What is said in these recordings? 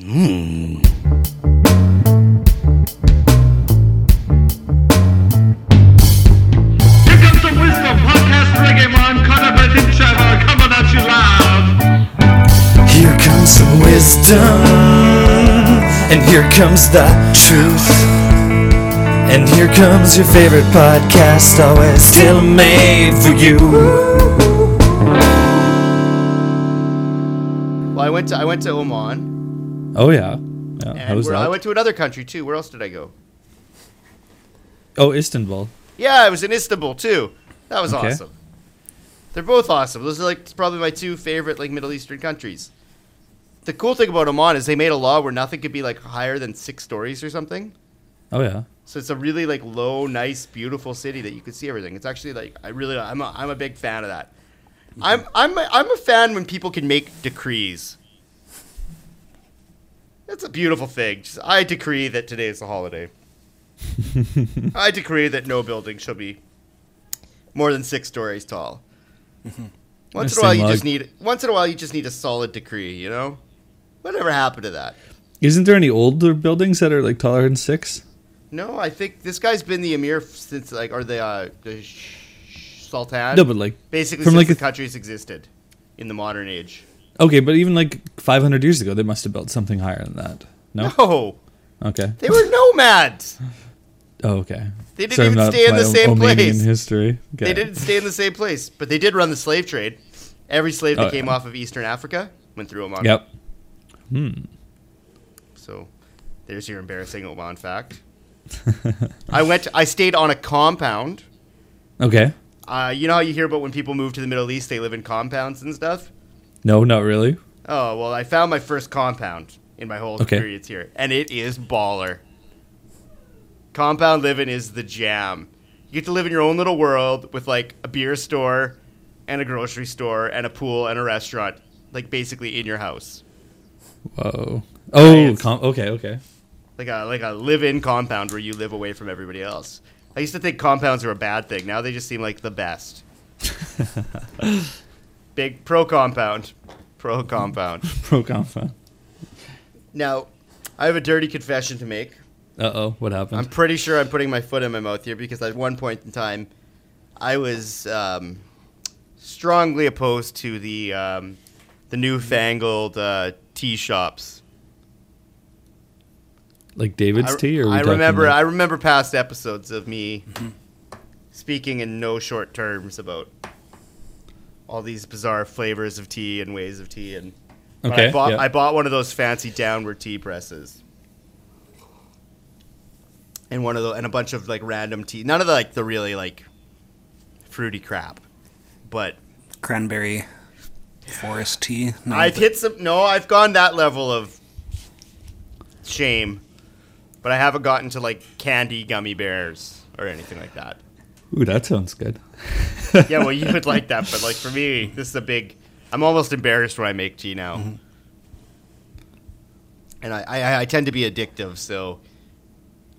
Mm. Here comes some wisdom. Podcast reggae man, Connor Brendan Trevor, coming at you live. Here comes some wisdom, and here comes the truth. And here comes your favorite podcast, always tailor made for you. Well, I went to I went to Oman, Oh yeah. yeah. And where- I went to another country too. Where else did I go? oh, Istanbul. Yeah, I was in Istanbul too. That was Okay. awesome. They're both awesome. Those are like probably my two favorite like Middle Eastern countries. The cool thing about Oman is they made a law where nothing could be like higher than six stories or something. Oh yeah. So it's a really like low, nice, beautiful city that you could see everything. It's actually like I really I'm a, I'm a big fan of that. I'm I'm a, I'm a fan when people can make decrees. That's a beautiful thing. Just, I decree that today is a holiday. I decree that no building shall be more than six stories tall. Once in a while, you Interesting just need once in a while you just need a solid decree. You know, whatever happened to that? Isn't there any older buildings that are like taller than six? No, I think this guy's been the emir since like or the uh, the sh- sultan. No, but like basically from since like the a- country's existed in the modern age. Okay, but even like 500 years ago, they must have built something higher than that. No. No, Okay. they were nomads. Oh, okay. They didn't Sorry, even stay in the same Omanian place. history. Okay. They didn't stay in the same place, but they did run the slave trade. Every slave that Oh, came yeah. off of Eastern Africa went through Oman. Yep. Hmm. So there's your embarrassing Oman fact. I went. I stayed on a compound. Okay. Uh, you know how you hear about when people move to the Middle East, they live in compounds and stuff. No, not really. Oh well, I found my first compound in my whole Okay. experience here, and it is baller. Compound living is the jam. You get to live in your own little world with like a beer store, and a grocery store, and a pool and a restaurant, like basically in your house, Whoa. Oh, com- okay, okay. like a like a live-in compound where you live away from everybody else. I used to think compounds were a bad thing. Now they just seem like the best. Big pro compound, pro compound. Pro compound. Now, I have a dirty confession to make. Uh oh, what happened? I'm pretty sure I'm putting my foot in my mouth here because at one point in time, I was um, strongly opposed to the um, the newfangled uh, tea shops. like David's I, tea, or I remember like- I remember past episodes of me speaking in no short terms about all these bizarre flavors of tea and ways of tea and Okay, I bought yeah. I bought one of those fancy downward tea presses. And one of the and a bunch of like random tea. None of the like the really like fruity crap. But Cranberry forest tea. No, I've but- hit some no, I've gone that level of shame. But I haven't gotten to like candy gummy bears or anything like that. Ooh, that sounds good. yeah, well, you would like that, but like for me, this is a big. I'm almost embarrassed when I make tea now, mm-hmm. and I, I I tend to be addictive. So,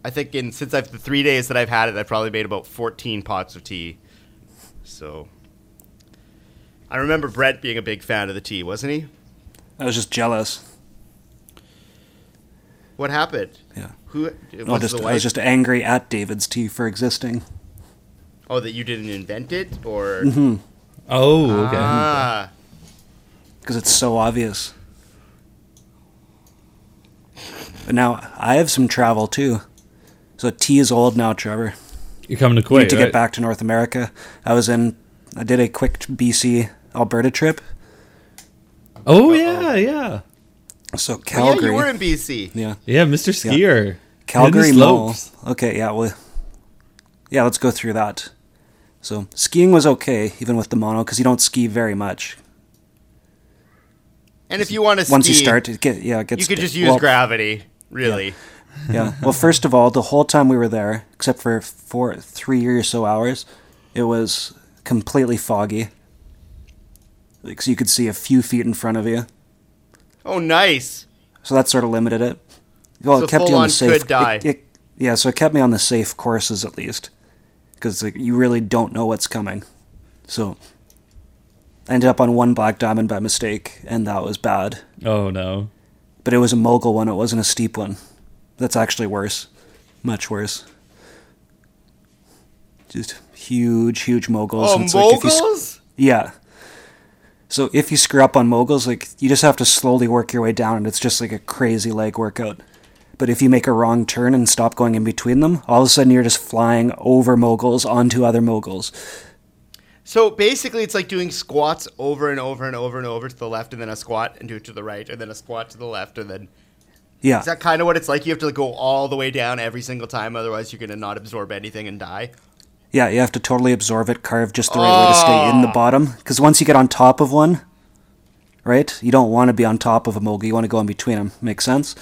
I think in since I've the three days that I've had it, I've probably made about 14 pots of tea. So, I remember Brett being a big fan of the tea, wasn't he? I was just jealous. What happened? Yeah. Who? No, was just, I was just angry at David's tea for existing. Oh, that you didn't invent it, or Oh, okay. ah, because it's so obvious. But now I have some travel too. So tea is old now, Trevor. You're coming to I need Kuwait, to right? get back to North America. I was in. I did a quick BC Alberta trip. Oh yeah, yeah, So Oh, yeah, Calgary. you were in BC. yeah. yeah. Mr. Skier. Calgary Hidden Mall. Okay, yeah, well, yeah, let's go through that. So skiing was okay, even with the mono, because you don't ski very much. And if you want to Once you start, it get yeah, it gets you could just use well, gravity, really. Yeah. Well, first of all, the whole time we were there, except for four, three or so hours, it was completely foggy. Like, so you could see a few feet in front of you. Oh, nice. So that sort of limited it. Well, So it kept you on the safe. it- it- yeah, so it kept me on the safe courses at least, because like, you really don't know what's coming. So I ended up on one black diamond by mistake, and that was bad. Oh no. but it was a mogul one. It wasn't a steep one. That's actually worse, much worse. Just huge, huge moguls. Oh, and it's like if you s- moguls? yeah. So if you screw up on moguls, like you just have to slowly work your way down, and it's just like a crazy leg workout. But if you make a wrong turn and stop going in between them, all of a sudden you're just flying over moguls onto other moguls. So basically, it's like doing squats over and over and over and over to the left, and then a squat, and do it to the right, and then a squat to the left, and then Yeah, is that kind of what it's like? You have to like, go all the way down every single time, otherwise you're gonna not absorb anything and die. yeah, you have to totally absorb it, carve just the right way to stay in the oh. bottom. Because once you get on top of one, right, you don't want to be on top of a mogul. You want to go in between them. Makes sense?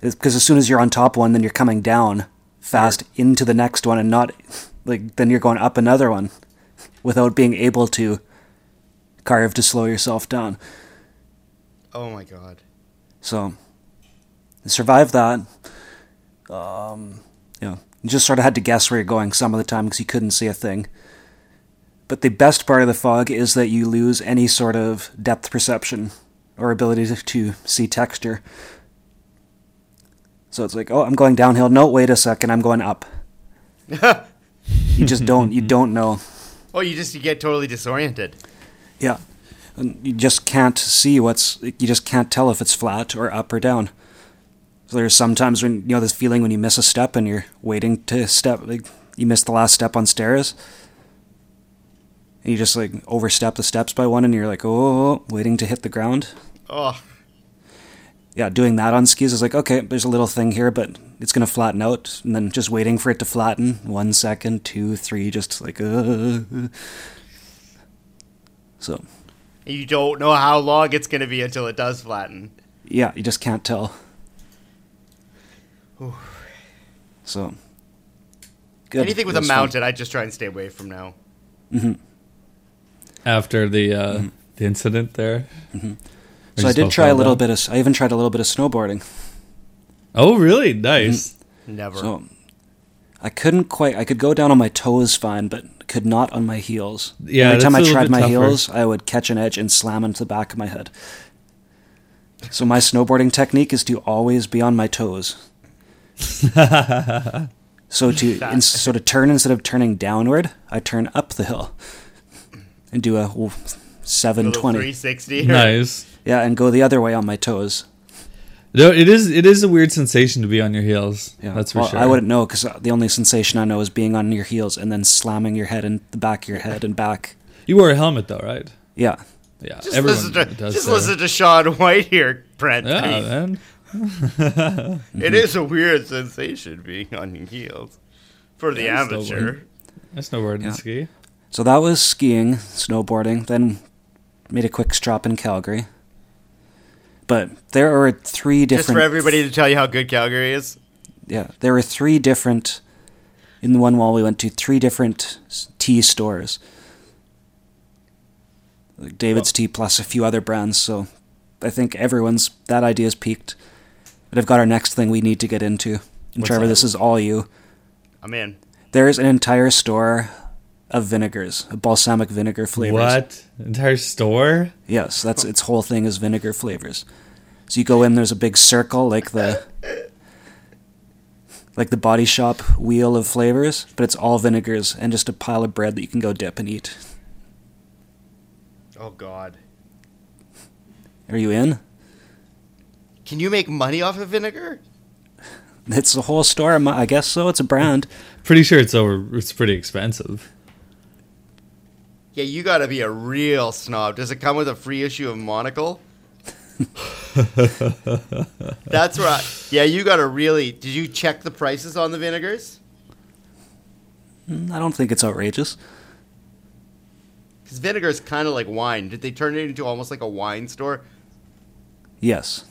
Because as soon as you're on top one, then you're coming down fast into the next one, and not like then you're going up another one without being able to carve to slow yourself down. Oh my god. So, survive that. Um, you know, you just sort of had to guess where you're going some of the time because you couldn't see a thing. But the best part of the fog is that you lose any sort of depth perception or ability to, to see texture. So it's like, oh, I'm going downhill. No, wait a second, I'm going up. you just don't. You mm-hmm. don't know. Oh, you just you get totally disoriented. Yeah. And you just can't see what's you just can't tell if it's flat or up or down. So there's sometimes when you know this feeling when you miss a step and you're waiting to step like you miss the last step on stairs. And you just like overstep the steps by one and you're like, oh waiting to hit the ground. Oh, Yeah, doing that on skis is like, okay, there's a little thing here, but it's gonna flatten out, and then just waiting for it to flatten. One second, two, three, just like uh So you don't know how long it's gonna be until it does flatten. yeah, you just can't tell. So good. Anything with a was mountain, I just try and stay away from now. After the uh, the incident there. Or So I did try a little down? bit of. I even tried a little bit of snowboarding. Oh, really? Nice. Mm-hmm. Never. So I couldn't quite. I could go down on my toes fine, but could not on my heels. Yeah, Every time I tried my tougher. heels, I would catch an edge and slam into the back of my head. So my snowboarding technique is to always be on my toes. so to in, so to turn instead of turning downward, I turn up the hill and do a Little seven twenty. 360. Nice. Yeah, and go the other way on my toes. No, it is. It is a weird sensation to be on your heels. Yeah, that's for well, sure. I wouldn't know because uh, the only sensation I know is being on your heels and then slamming your head in the back of your head and back. You wore a helmet though, right? Yeah, Yeah. Just, everyone listen to, does just there. listen to Shaun White here, Brent. Yeah, I mean, man. it is a weird sensation being on your heels for the Yeah, amateur. weird. I snowboard Yeah. ski. so that was skiing, snowboarding. Then made a quick stop in Calgary. But there are three different. Just for everybody to tell you how good Calgary is. Yeah, there were three different. In the one wall we went to, three different tea stores. Like David's Tea plus a few other brands. So I think everyone's that idea's peaked. But I've got our next thing we need to get into. And What's Trevor, that? this is all you. I'm in. There's an entire store of vinegars, a balsamic vinegar flavors. What? Entire store? Yes, that's its whole thing is vinegar flavors. So you go in, there's a big circle like the like the body shop wheel of flavors, but it's all vinegars and just a pile of bread that you can go dip and eat. Oh God. Are you in? Can you make money off of vinegar? It's a whole store, I I guess so. It's a brand. Pretty sure it's over. It's pretty expensive. Yeah, you got to be a real snob. Does it come with a free issue of Monocle? That's right. Yeah, you got to really. Did you check the prices on the vinegars? Mm, I don't think it's outrageous. Because vinegar is kind of like wine. Did they turn it into almost like a wine store? Yes.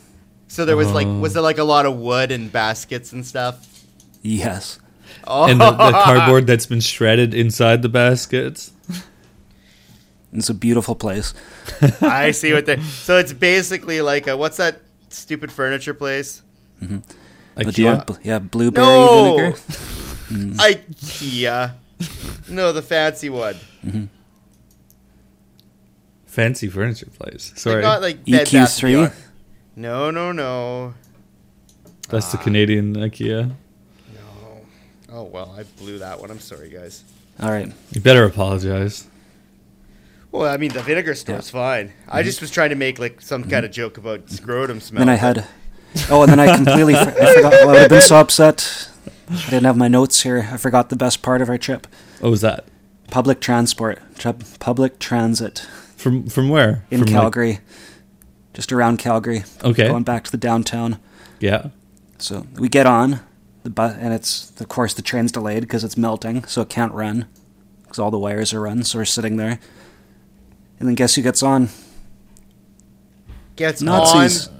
So there was like, Oh. was there like a lot of wood and baskets and stuff? Yes. Oh, And the, the cardboard that's been shredded inside the baskets. It's a beautiful place. I see what they. So it's basically like a what's that stupid furniture place? Mm-hmm. But do you IKEA. want yeah, blueberry No, vinegar? IKEA. No, the fancy one. Mm-hmm. Fancy furniture place. Like Sorry. not like Bed Bath EQ3? No, no, no. That's the ah. Canadian IKEA. No. Oh, well, I blew that one. I'm sorry, guys. All right. You better apologize. Well, I mean, the vinegar store's fine. I mm-hmm. just was trying to make like some mm-hmm. kind of joke about scrotum smell. Then I had. Oh, and then I completely for, I forgot. Well, I would have been so upset. I didn't have my notes here. I forgot the best part of our trip: What was that? public transport, Tra- public transit From from where? in From, like- Calgary, just around Calgary. Okay. Going back to the downtown. yeah. So we get on the bus, and it's of course the train's delayed because it's melting, so it can't run because all the wires are run. So we're sitting there, and then guess who gets on? Gets Nazis. on.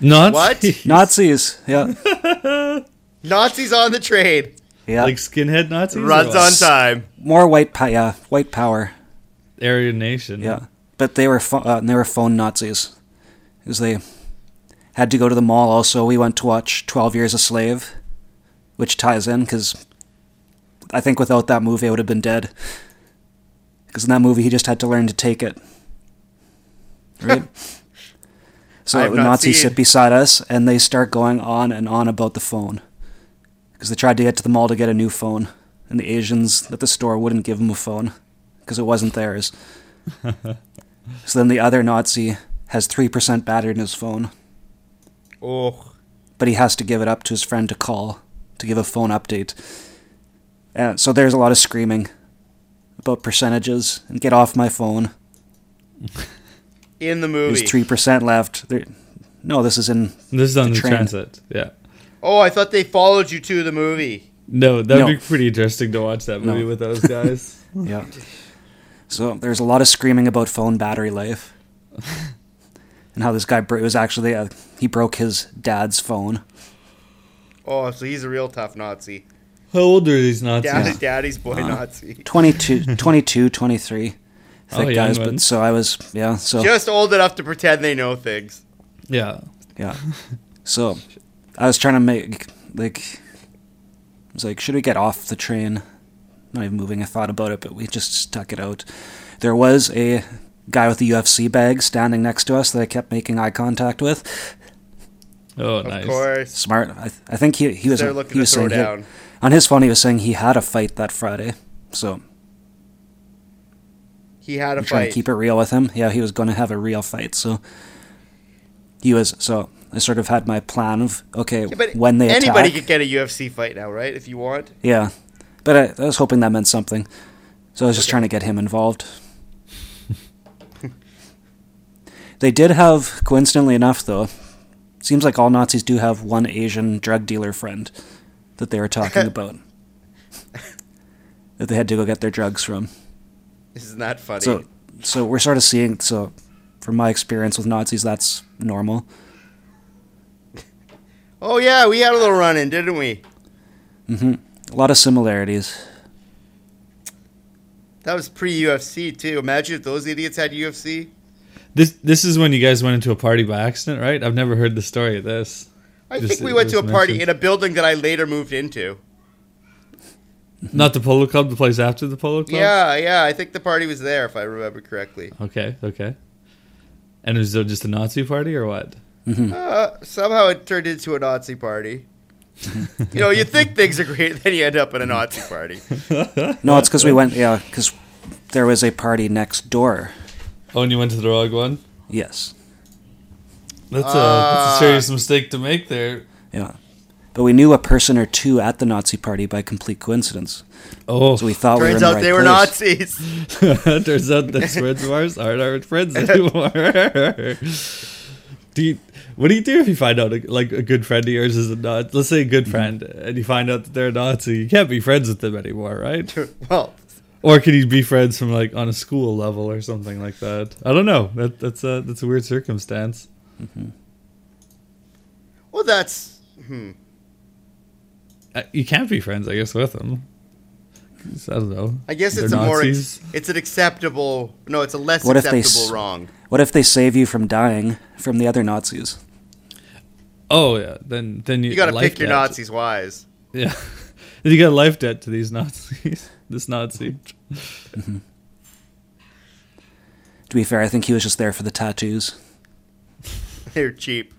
Not What? Nazis. Yeah, Nazis on the train. yeah. like skinhead Nazis. Runs on time. More white. Pa- yeah, white power. Aryan Nation. Yeah, but they were pho- uh, they were phone Nazis, because they had to go to the mall. Also, we went to watch Twelve Years a Slave, which ties in because I think without that movie, I would have been dead. Because in that movie, he just had to learn to take it. Right. so the Nazis seen- sit beside us, and they start going on and on about the phone, because they tried to get to the mall to get a new phone, and the Asians at the store wouldn't give them a phone because it wasn't theirs. so then the other Nazi has 3% battery in his phone, Oh. but he has to give it up to his friend to call to give a phone update. And so there's a lot of screaming about percentages and get off my phone. In the movie, There's 3% left. There, no, this is in. This is on The the, transit. Yeah. Oh, I thought they followed you to the movie. No, that'd No. be pretty interesting to watch that movie No. with those guys. Yeah. So there's a lot of screaming about phone battery life. and how this guy bro- was actually a, he broke his dad's phone. Oh, so he's a real tough Nazi. How old are these Nazis? Daddy, daddy's boy Uh, Nazi. 22, 22 23 thick Oh, young guys. But so I was yeah. So Just old enough to pretend they know things. Yeah. Yeah. So I was trying to make like I was like, should we get off the train? Not even moving. I thought about it, but we just stuck it out. There was a guy with a UFC bag standing next to us that I kept making eye contact with. Oh, Of nice. course. Smart. I, I think he he was he looking to was throw saying he- on his phone. He was saying he had a fight that Friday. So He had a I'm trying to keep it real with him. Yeah, he was going to have a real fight. So he was. So I sort of had my plan of okay Yeah, when they anybody attack. could get a UFC fight now, right? If you want. Yeah, but I, I was hoping that meant something, so I was just Okay. trying to get him involved. they did have, coincidentally enough, though, seems like all Nazis do have one Asian drug dealer friend that they were talking about that they had to go get their drugs from. Isn't that funny? So, so we're sort of seeing. So, from my experience with Nazis, that's normal. oh yeah, we had a little run in, didn't we? Mm-hmm. A lot of similarities. That was pre UFC too. Imagine if those idiots had UFC. This this is when you guys went into a party by accident, right? I've never heard the story of this. I Just- think we went to a was party mentioned. in a building that I later moved into. Not the polo club, the place after the polo club. Yeah, yeah. I think the party was there, if I remember correctly. Okay. Okay. And was it just a Nazi party or what? Uh, somehow it turned into a Nazi party. you know, you think things are great, then you end up in a Nazi party. No, it's because we went. Yeah, because there was a party next door. Oh, and you went to the wrong one. Yes. That's a Ah. that's a serious mistake to make there. Yeah. But we knew a person or two at the Nazi party by complete coincidence. Oh, So we thought we were in the out right they were place. Nazis. turns out that friends of ours aren't our friends anymore. do you, what do you do if you find out a, like a good friend of yours is a Nazi? Let's say a good friend, and you find out that they're a Nazi. You can't be friends with them anymore, right? well, Or can you be friends from like on a school level or something like that? I don't know. That, that's a that's a weird circumstance. Well, that's hmm. Uh, You can't be friends, I guess, with them. I don't know. I guess it's They're a more ex- it's an acceptable. No, it's a less What if they acceptable s- wrong. What if they save you from dying from the other Nazis? Oh yeah, then then you, You got to life pick your debt. Nazis wise. Yeah, then you got a life debt to these Nazis. this Nazi. To be fair, I think he was just there for the tattoos. They're cheap.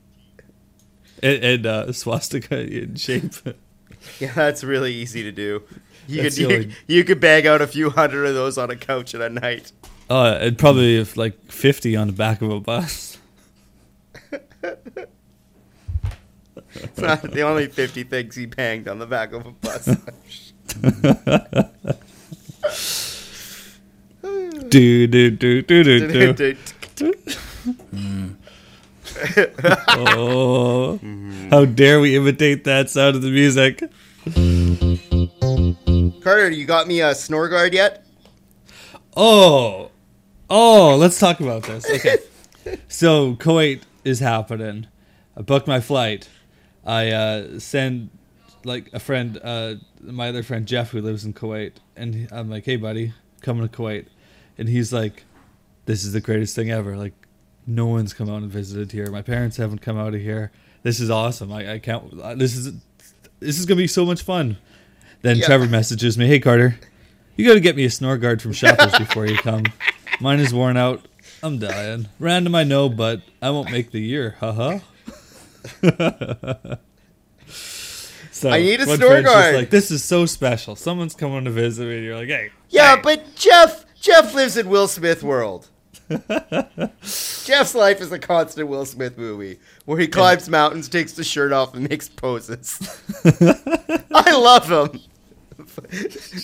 and, and uh, swastika in shape. Yeah, that's really easy to do. You That's could you, only- you could bag out a few hundred of those on a couch in a night. Oh, and probably if like fifty on the back of a bus. It's not the only fifty things he banged on the back of a bus. Do do do do do do. Oh, how dare we imitate that sound of the music? Carter, you got me a snore guard yet? Oh, oh, let's talk about this. Okay, so Kuwait is happening. I booked my flight. I uh, send like a friend, uh, my other friend Jeff, who lives in Kuwait, and I'm like, "Hey, buddy, coming to Kuwait," and he's like, "This is the greatest thing ever." Like, no one's come out and visited here. My parents haven't come out of here. This is awesome. I, I can't. uh, This is this is gonna be so much fun. Then Yeah. Trevor messages me, "Hey Carter, you got to get me a snore guard from Shoppers before you come. Mine is worn out. I'm dying. Random, I know, but I won't make the year. Haha." so I need a snore guard. Like this is so special. Someone's coming to visit me. And you're like, hey, Yeah, hey. but Jeff Jeff lives in Will Smith world. Jeff's life is a constant Will Smith movie where he climbs mountains, takes the shirt off, and makes poses. I love him,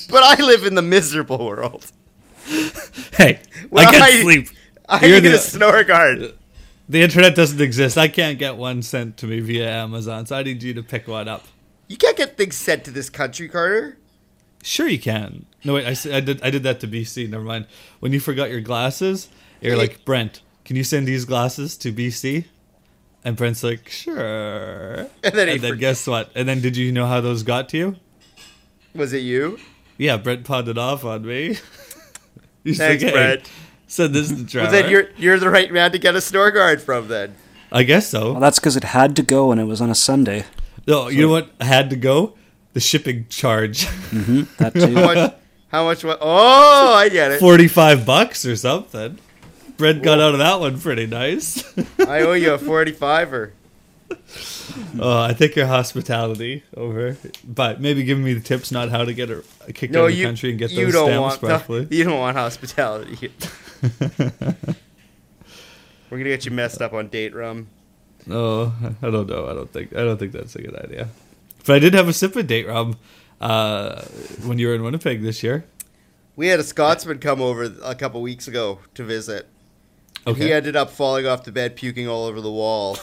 but I live in the miserable world. hey, Well, I can't I- sleep. I You're need the- a snore guard. The internet doesn't exist. I can't get one sent to me via Amazon, so I need you to pick one up. You can't get things sent to this country, Carter. Sure, you can. No, wait. I, I did. I did that to BC. Never mind. When you forgot your glasses, you're like Brent. Can you send these glasses to BC? And Brent's like, sure. And then he and then guess what? And then did you know how those got to you? Was it you? Yeah, Brent pawned it off on me. He's Thanks, like, hey, Brett. Send this to Trevor. Well, then you're you're the right man to get a snore guard from. Then I guess so. Well, that's because it had to go and it was on a Sunday. No, you know what had to go? The shipping charge. Mm-hmm, that how much? How much? What? Oh, I get it. 45 bucks or something. Brent got out of that one pretty nice. I owe you a forty-fiver. Oh, I think your hospitality over, but maybe giving me the tips, not how to get a, a kicked No, out of the country and get you those don't stamps want properly. you don't want hospitality. We're gonna get you messed up on date rum. No, I don't know. I don't think. I don't think that's a good idea. But I did have a sip of date rum uh, when you were in Winnipeg this year. We had a Scotsman come over a couple weeks ago to visit. And Okay. He ended up falling off the bed, puking all over the wall.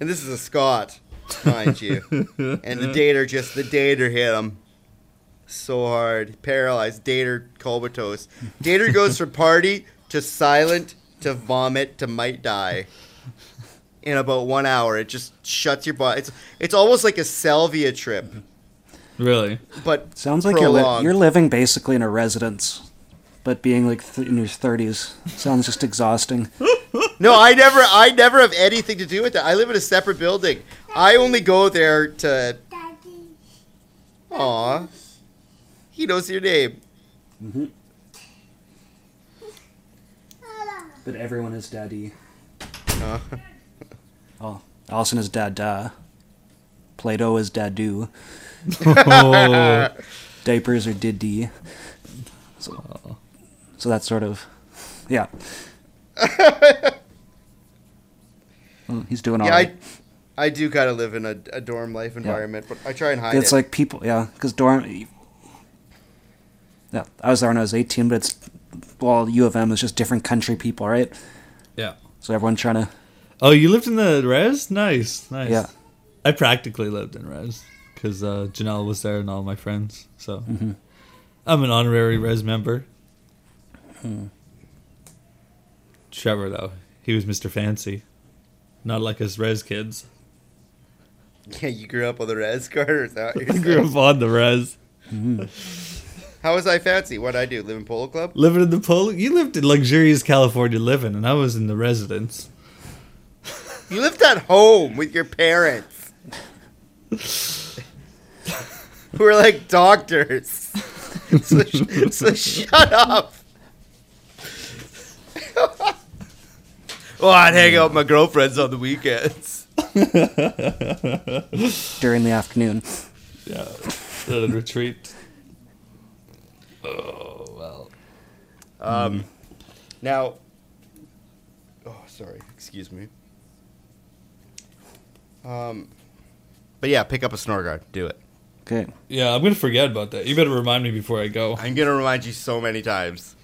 And this is a Scot, mind you. And the dater just the dater hit him so hard, paralyzed. Dater comatose. Dater goes from party to silent to vomit to might die in about one hour. It just shuts your body. It's it's almost like a salvia trip, Really? but Sounds like you're, li- you're living basically in a residence, but being like th- in your 30s. Sounds just exhausting. No, I never I never have anything to do with that. I live in a separate building. I only go there to Aw. He knows your name. Mm-hmm. But everyone is daddy. Uh, Oh, Allison is dada. Play-Doh is dadu. Oh, Diapers are diddy. So, so that's sort of, yeah. Well, he's doing all yeah, right. I I do kind of live in a, a dorm life environment, but I try and hide It's it. like people, yeah, because dorm. Yeah, I was there when I was 18, but it's well, U of M is just different country people, right? yeah. So everyone trying to, Oh, you lived in the res? Nice, nice. yeah. I practically lived in res because uh, Janelle was there and all my friends. So Mm-hmm. I'm an honorary res member. Hmm. Trevor, though, he was Mr. Fancy, not like us res kids. yeah, you grew up on the res card or is that I grew up on the res, How was I fancy? What would I do? Live in Polo Club? living in the polo. You lived in luxurious California living, and I was in the residence. You lived at home with your parents. Who are like doctors. so, so shut up. Oh, I'd hang out with my girlfriends on the weekends. during the afternoon. Yeah, at retreat. Oh well. Um, now, oh, sorry, excuse me. Um, but yeah, pick up a snore guard. Do it. Okay. Yeah, I'm gonna forget about that. You better remind me before I go. I'm gonna remind you so many times.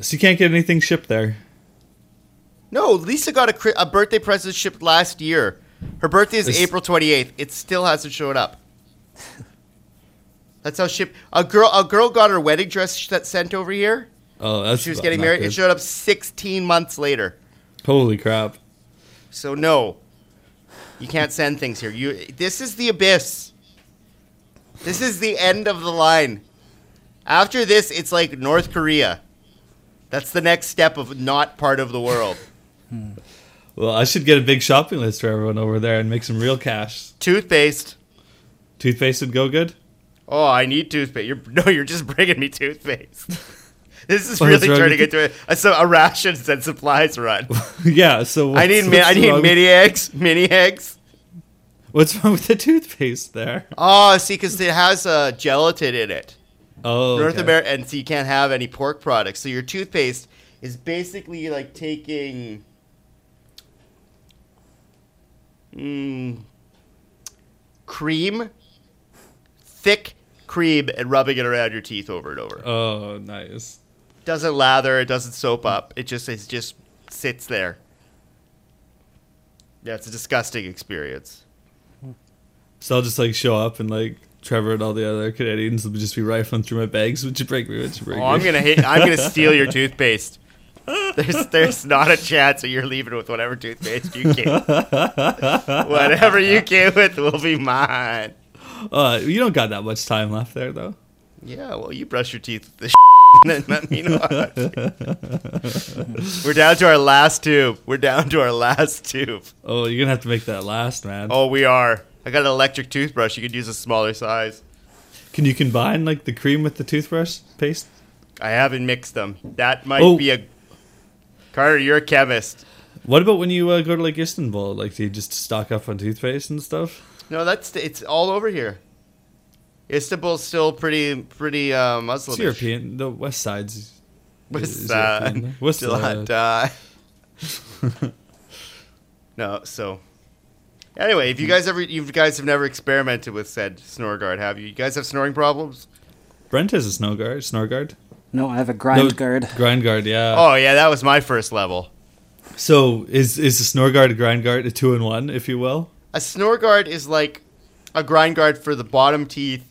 So you can't get anything shipped there. No, Lisa got a, a birthday present shipped last year. Her birthday is This- April 28th. It still hasn't showed up. That's how ship. A girl, a girl got her wedding dress that sent over here. Oh, that's She was getting married. It showed up 16 months later. Holy crap! So no, you can't send things here. You. This is the abyss. This is the end of the line. After this, it's like North Korea. That's the next step of not part of the world. Well, I should get a big shopping list for everyone over there and make some real cash. Toothpaste. Toothpaste would go good. Oh, I need toothpaste. You're no, you're just bringing me toothpaste. this is What's really wrong turning into a, a, a rations and supplies run. yeah. So I need mi- I need wrong- mini eggs, mini eggs. What's wrong with the toothpaste there? Oh, see, because it has uh, gelatin in it. Oh, North okay. America, and so you can't have any pork products. So your toothpaste is basically like taking, mm, cream, thick cream, and rubbing it around your teeth over and over. Oh, nice. Doesn't lather. It doesn't soap up. It just it just sits there. Yeah, it's a disgusting experience. So I'll just like show up and like Trevor and all the other Canadians will just be rifling through my bags. Would you break me? Would you break Oh, I'm gonna hit. I'm gonna steal your toothpaste. There's there's not a chance that you're leaving with whatever toothpaste you came. whatever you came with will be mine. Uh, you don't got that much time left there though. Yeah, well, you brush your teeth with this, and then let me know. We're down to our last tube. We're down to our last tube. Oh, you're gonna have to make that last, man. Oh, we are. I got an electric toothbrush. You could use a smaller size. Can you combine like the cream with the toothbrush paste? I haven't mixed them. That might Oh. be a. Carter, you're a chemist. What about when you uh, go to like Istanbul? Like, do you just stock up on toothpaste and stuff? No, that's it's all over here. Istanbul's still pretty pretty uh, Muslim. It's European. The West Side's West? Side. I die. no, so anyway, if you guys ever you guys have never experimented with said snore guard, have you? You guys have snoring problems? Brent has a snow guard, snore guard. No, I have a grind No, guard. Grind guard, yeah. Oh yeah, that was my first level. So is is the snore guard a grind guard a two in one, if you will? A snore guard is like a grind guard for the bottom teeth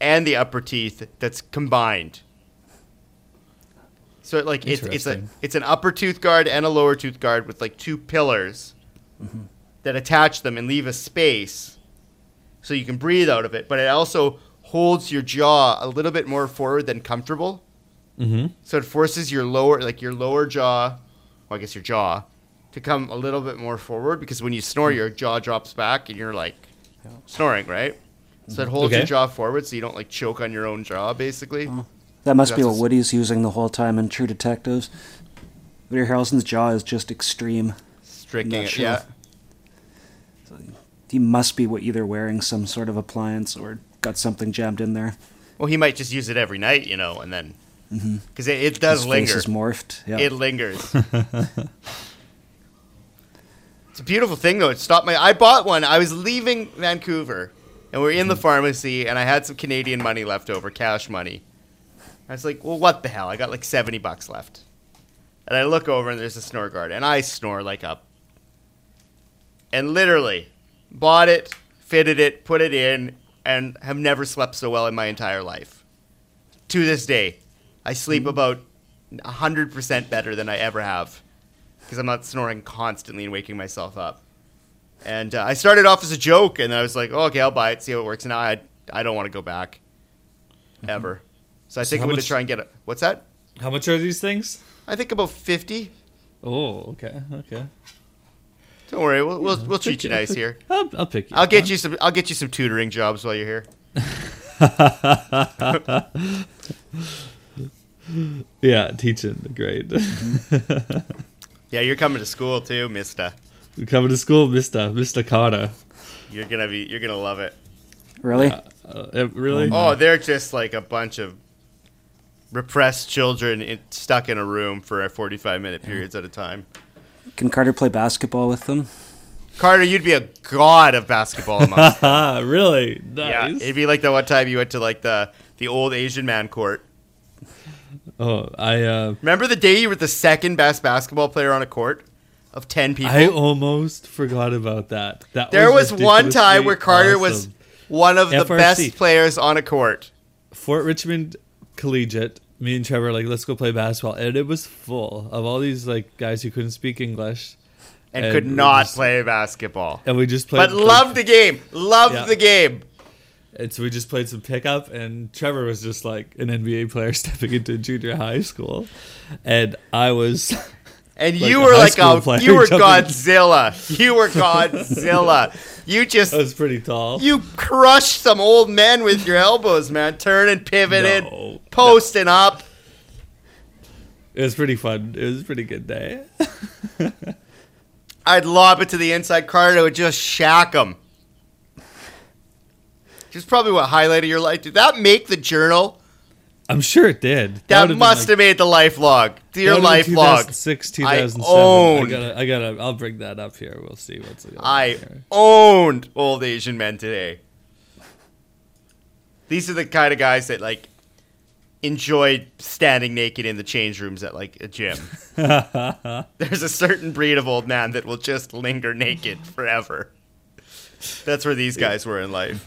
and the upper teeth that's combined. So like it's it's a it's an upper tooth guard and a lower tooth guard with like two pillars mm-hmm. that attach them and leave a space so you can breathe out of it, but it also holds your jaw a little bit more forward than comfortable. Mm-hmm. So it forces your lower, like your lower jaw, well, I guess your jaw, to come a little bit more forward because when you snore, mm-hmm. your jaw drops back and you're like snoring, right? So it mm-hmm. holds your jaw forward so you don't like choke on your own jaw, basically. Mm-hmm. That must be what Woody's using the whole time in True Detectives. Woody Harrelson's jaw is just extreme. Stricking not it, sure. yeah. He must be either wearing some sort of appliance or got something jammed in there. Well, he might just use it every night, you know, and then Mm-hmm. because it, it does His linger. face morphed. Yeah. It lingers. it's a beautiful thing, though. It stopped my. I bought one. I was leaving Vancouver, and we are in the mm-hmm. pharmacy, and I had some Canadian money left over, cash money. I was like, "Well, what the hell? I got like seventy bucks left." And I look over, and there's a snore guard, and I snore like a. And literally, bought it, fitted it, put it in, and have never slept so well in my entire life. To this day, I sleep about hundred percent better than I ever have because I'm not snoring constantly and waking myself up. And uh, I started off as a joke, and I was like, oh, "Okay, I'll buy it, see how it works." And now I I don't want to go back ever. So I think how I'm going to try and get it. what's that? How much are these things? I think about fifty. Oh, okay, okay. Don't worry, we'll we'll, we'll treat you nice here. I'll, I'll pick you. I'll get huh? you some. I'll get you some tutoring jobs while you're here. Yeah, teaching, great. Yeah, you're coming to school too, Mista. We coming to school, Mister Mister Carter. You're gonna be. You're gonna love it. Really? Uh, uh, really? Oh, they're just like a bunch of repressed children in, stuck in a room for 45 minute periods at a time. Can Carter play basketball with them? Carter, you'd be a god of basketball amongst them. Really? Yeah, it'd be like the one time you went to like the the old Asian man court. Oh, I uh, Remember the day you were the second best basketball player on a court of 10 people? I almost forgot about that. That there was one time where Carter was one of the best players on a court. Fort Richmond Collegiate. Me and Trevor like, let's go play basketball, and it was full of all these like guys who couldn't speak English, And, And could not just- play basketball. and we just played. But loved the game. Loved Yeah. the game. And so we just played some pickup, and Trevor was just like an NBA player stepping into junior high school, and I was. And Like you were like a you were Godzilla. You were Godzilla. you just I was pretty tall. you crushed some old men with your elbows, man. Turning, pivoted, No. posting up. It was pretty fun. It was a pretty good day. I'd lob it to the inside. Carter would just shack him. Just probably what highlighted your life. Did that make the journal? I'm sure it did. That, would've must like- have made the life log. Your that life log. 2006, I 2007. I, owned. gotta, I gotta, I'll bring that up here. We'll see what's going on. I here. owned old Asian men today. These are the kind of guys that like enjoy standing naked in the change rooms at like a gym. There's a certain breed of old man that will just linger naked forever. That's where these guys were in life.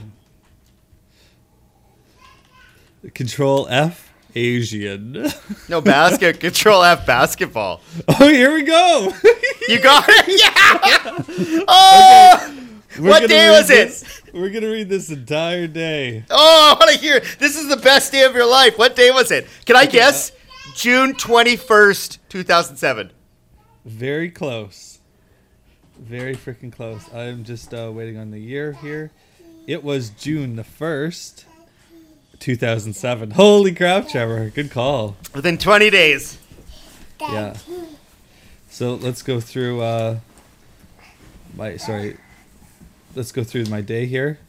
Control F, Asian. No basket control F basketball. oh, here we go. You got it? Yeah. Oh, We're What day was it? We're gonna read this entire day. oh, I want to hear. This is the best day of your life. What day was it? Can I guess? June 21st, 2007. Very close. Very freaking close. I'm just uh, waiting on the year here. It was June the 1st, 2007. Holy crap, Trevor. Good call. Within 20 days. Yeah. So let's go through uh, my. Sorry. Let's go through my day here.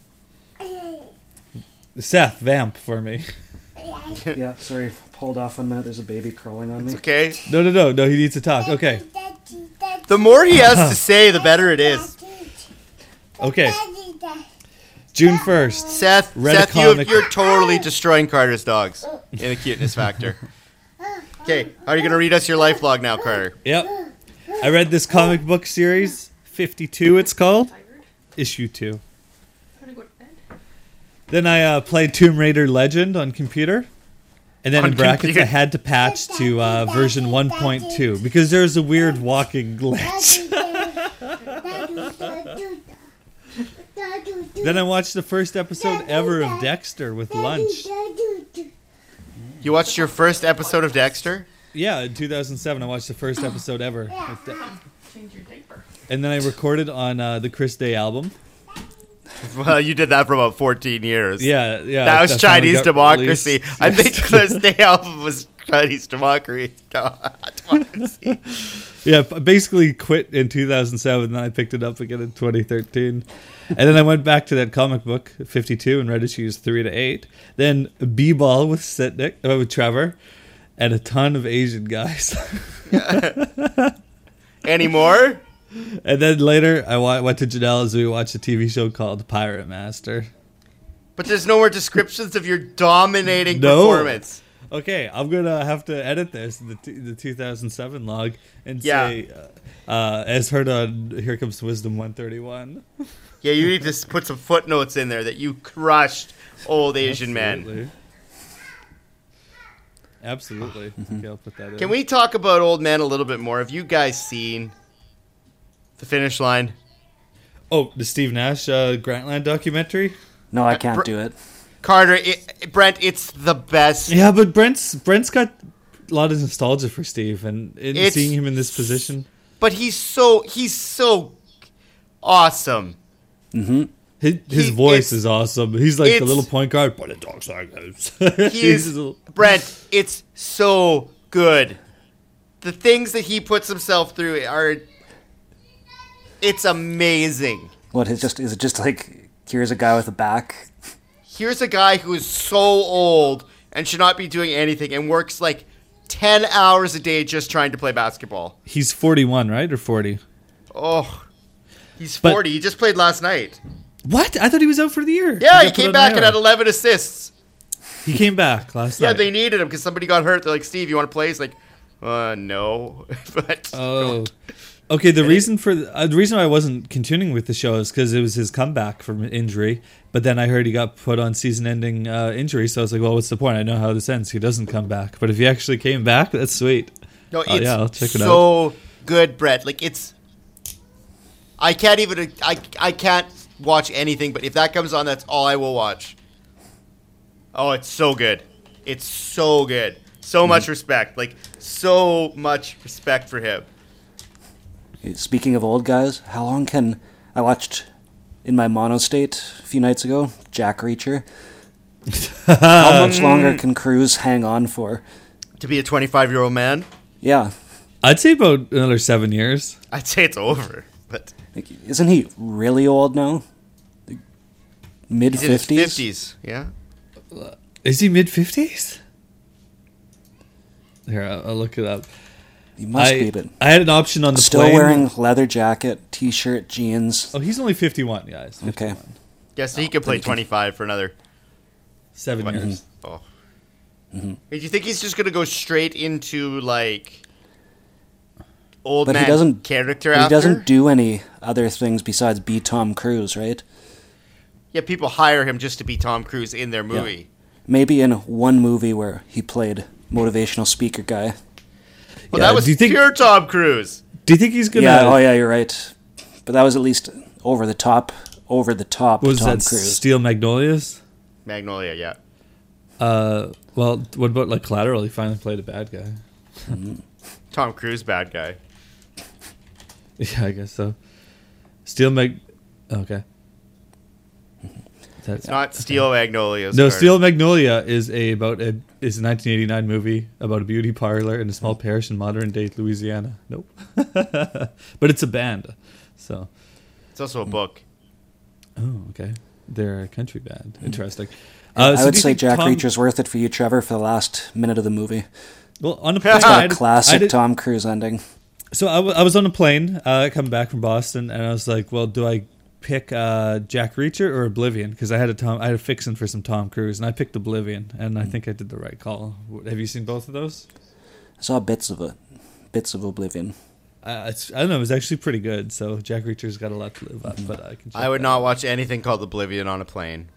Seth, vamp for me. yeah, sorry. Hold off one minute. There's a baby crawling on me. Okay. No, no, no, no. He needs to talk. Okay. The more he has to say, the better it is. Okay. June 1st. Seth, Seth, you you're totally destroying Carter's dogs in the cuteness factor. Okay, are you gonna read us your life log now, Carter? Yep. I read this comic book series, 52 it's called. Issue 2. Then I uh, played Tomb Raider Legend on computer. And then On in brackets, computer. I had to patch to uh, version 1.2 because there's a weird walking glitch. Then I watched the first episode ever of Dexter with lunch. You watched your first episode of Dexter? Yeah, in 2007, I watched the first episode ever. with De- Change your diaper. and then I recorded on uh, the Chris Day album. Well, you did that for about 14 years. Yeah, yeah. that was that's when it Chinese democracy. released. I think Chris Day album was Chinese democracy. democracy. Yeah, b- basically quit in 2007, then I picked it up again in 2013. And then I went back to that comic book, 52, and read issues 3 to 8. Then B-Ball with Sitnik, uh, with Trevor, and a ton of Asian guys. Any more? and then later, I went to Janelle's we watched a TV show called Pirate Master. But there's no more descriptions of your dominating No. performance. Okay, I'm gonna have to edit this the t- the 2007 log and Yeah. say, uh, uh, as heard on Here Comes Wisdom 131. Yeah, you need to put some footnotes in there that you crushed old Asian men. Absolutely. Absolutely. Okay, I'll put that in. Can we talk about old men a little bit more? Have you guys seen the finish line? Oh, the Steve Nash uh, Grantland documentary. No, I can't Br- do it. Carter, it, Brent, it's the best. Yeah, but Brent's Brent's got a lot of nostalgia for Steve, and, and seeing him in this position, But he's so he's so awesome. his, his He- voice is awesome. He's like the little point guard, but it talks like this. He is He's Brent. It's so good. the things that he puts himself through are. It's amazing. What is just is it just like here's a guy with a back? Here's a guy who is so old and should not be doing anything and works like 10 hours a day just trying to play basketball. He's 41, right? Or 40? Oh, he's But- 40. he just played last night. What? I thought he was out for the year. Yeah, got he came back and had 11 assists. He came back last Yeah, night. they needed him because somebody got hurt. They're like, Steve, you want to play? He's like, uh, no. but Oh. Okay, the reason for uh, the reason why I wasn't continuing with the show is because it was his comeback from injury. But then I heard he got put on season-ending uh, injury, so I was like, "Well, what's the point? I know how this ends. He doesn't come back. But if he actually came back, that's sweet." no, it's Oh, yeah, I'll check it out. so good, Brett. Like it's, I can't even. I I can't watch anything. But if that comes on, that's all I will watch. Oh, it's so good. It's so good. So Mm-hmm. much respect. Like so much respect for him. Speaking of old guys, how long can I watched in my mono state a few nights ago? Jack Reacher. how much longer can Cruise hang on for? To be a 25 year old man, Yeah, I'd say about another seven years. I'd say it's over. But like, isn't he really old now? Mid he's in his fifties. 50s. Yeah. Is he mid fifties? Here, I'll, I'll look it up. He must I, be, but I had an option on the still plane. wearing leather jacket, t-shirt, jeans. Oh, he's only fifty-one, guys. Okay. Guess he could play 25 for another. Seven What? years. Oh. Mm-hmm. Do you think he's just gonna go straight into like old But he doesn't- character? But he doesn't do any other things besides be Tom Cruise, right? Yeah, people hire him just to be Tom Cruise in their movie. Maybe in one movie where he played motivational speaker guy. Well, Yeah, that was do you think- pure Tom Cruise. Do you think he's gonna? Yeah, oh yeah, you're right. But that was at least over the top, over the top what was Tom that? Cruise. Steel Magnolias. Magnolia, yeah. Uh, well, what about like Collateral? He finally played a bad guy. Tom Cruise, bad guy. Yeah, I guess so. Steel Mag. Okay. That's Not Steel Magnolias. No, Carter. Steel Magnolia is a about a is a 1989 movie about a beauty parlor in a small parish in modern day Louisiana. Nope, but it's a band, so It's also a book. oh okay, they're a country band. Interesting. I Uh, so would say Jack Tom- Reacher's worth it for you, Trevor, for the last minute of the movie. Well, on a plane, It's I got a classic did- Tom Cruise ending. So I, w- I was on a plane uh, coming back from Boston, and I was like, "Well, do I pick uh, Jack Reacher or Oblivion?" Because I had a Tom, I had a fixin' for some Tom Cruise, and I picked Oblivion, and I think I did the right call. Have you seen both of those? I saw bits of it, bits of Oblivion. Uh, it's, I don't know. It was actually pretty good. So Jack Reacher's got a lot to live up, but I can. I would that not out. watch anything called Oblivion on a plane.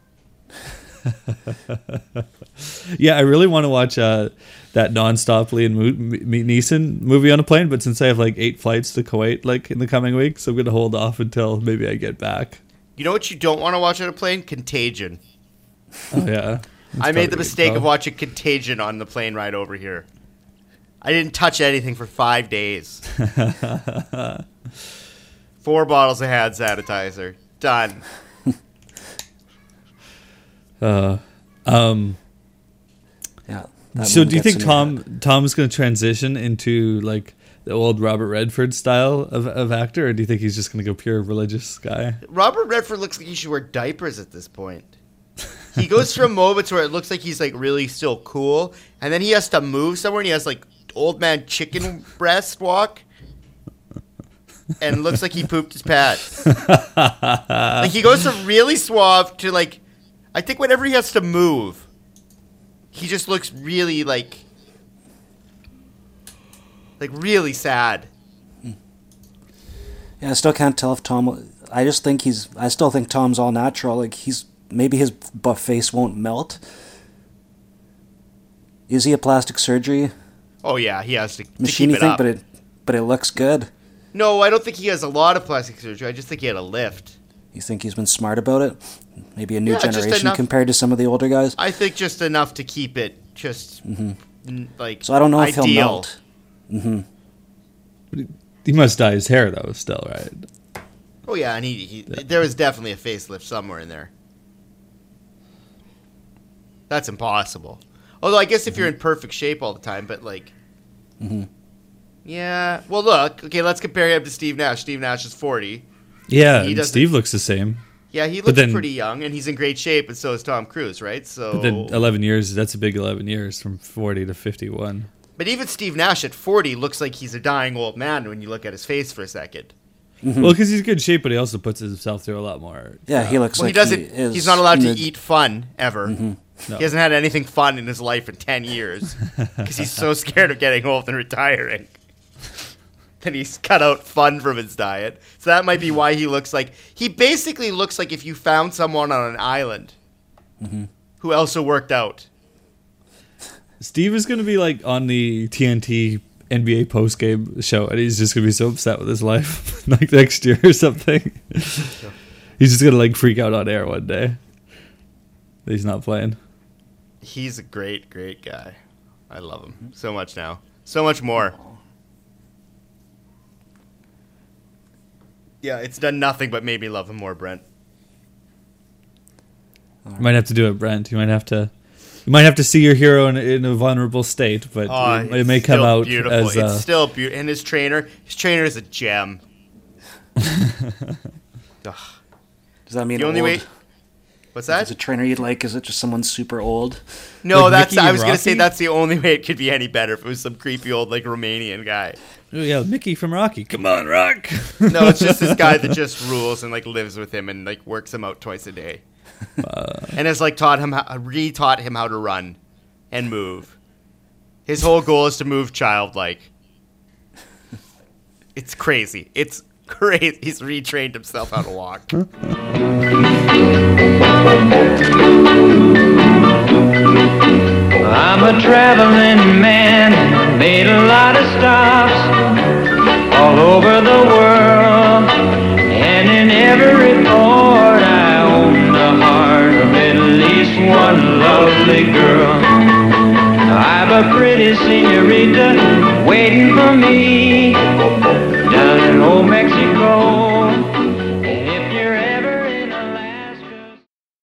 Yeah, I really want to watch uh, that nonstop Liam Mo- Neeson movie on a plane, but since I have like eight flights to Kuwait like in the coming weeks, I'm gonna hold off until maybe I get back. You know what you don't want to watch on a plane? Contagion. Oh yeah. I made the mistake of watching Contagion on the plane ride over here. I didn't touch anything for five days. Four bottles of hand sanitizer. Done. Uh, um, Yeah. so do you think in your. Tom Tom's going to transition into like the old Robert Redford style of, of actor, or do you think he's just going to go pure religious guy? Robert Redford looks like he should wear diapers at this point. He goes from moments where it looks like he's like really still cool, and then he has to move somewhere and he has like old man chicken breast walk. And looks like he pooped his pants. like he goes from really suave to like I think whenever he has to move, he just looks really like like really sad. Yeah, I still can't tell if Tom. I just think he's. I still think Tom's all natural. Like he's maybe his buff face won't melt. Is he a plastic surgery Oh yeah, he has to, to machine? keep it think, up. but it but it looks good. No, I don't think he has a lot of plastic surgery. I just think he had a lift. You think he's been smart about it? Maybe a new Yeah, generation enough- compared to some of the older guys. I think just enough to keep it just n- like Mm-hmm. So I don't know if he'll ideal. melt. He must dye his hair though, still, right? Oh yeah, and he, he there was definitely a facelift somewhere in there. That's impossible. Although I guess if you're Mm-hmm. in perfect shape all the time, but like, mm-hmm. Yeah. Well, look. Okay, let's compare him to Steve Nash. Steve Nash is 40. Yeah, He and Steve looks the same. Yeah, he looks then- pretty young, and he's in great shape, and so is Tom Cruise, right? So, But then 11 years, that's a big 11 years from 40 to 51. but even Steve Nash at 40 looks like he's a dying old man when you look at his face for a second. Mm-hmm. Well, because he's in good shape, but he also puts himself through a lot more. Yeah, he looks Well, like he doesn't. is he's not allowed in to the- eat fun ever. Mm-hmm. No. He hasn't had anything fun in his life in 10 years because he's so scared of getting old and retiring. Then he's cut out fun from his diet. So that might be mm-hmm. why he looks like he basically looks like if you found someone on an island mm-hmm. who also worked out. Steve is going to be like on the TNT NBA post game show, and he's just going to be so upset with his life, like next year or something. he's just going to like freak out on air one day. that He's not playing. He's a great, great guy. I love him mm-hmm. so much now. So much more. Yeah, it's done nothing but made me love him more, Brent. You might have to do it, Brent. You might have to. You might have to see your hero in, in a vulnerable state, but Oh, it, it it's may come still out beautiful. as it's uh, still beautiful. And his trainer, his trainer is a gem. Ugh. Does that mean The only old? way. What's that? Is a trainer you'd like? Is it just someone super old? No, Like that's. Mickey I and was gonna say that's the only way it could be any better if it was some creepy old like Romanian guy. Oh, yeah, Mickey from Rocky. Come on, Rock. No, it's just this guy that just rules and like lives with him and like works him out twice a day, uh, and has like taught him, how, re-taught him how to run and move. His whole goal is to move childlike. It's crazy. It's crazy. He's retrained himself how to walk. I'm a traveling man, made a lot of stops all over the world. And in every port, I own the heart of at least one lovely girl. I've a pretty senorita waiting for me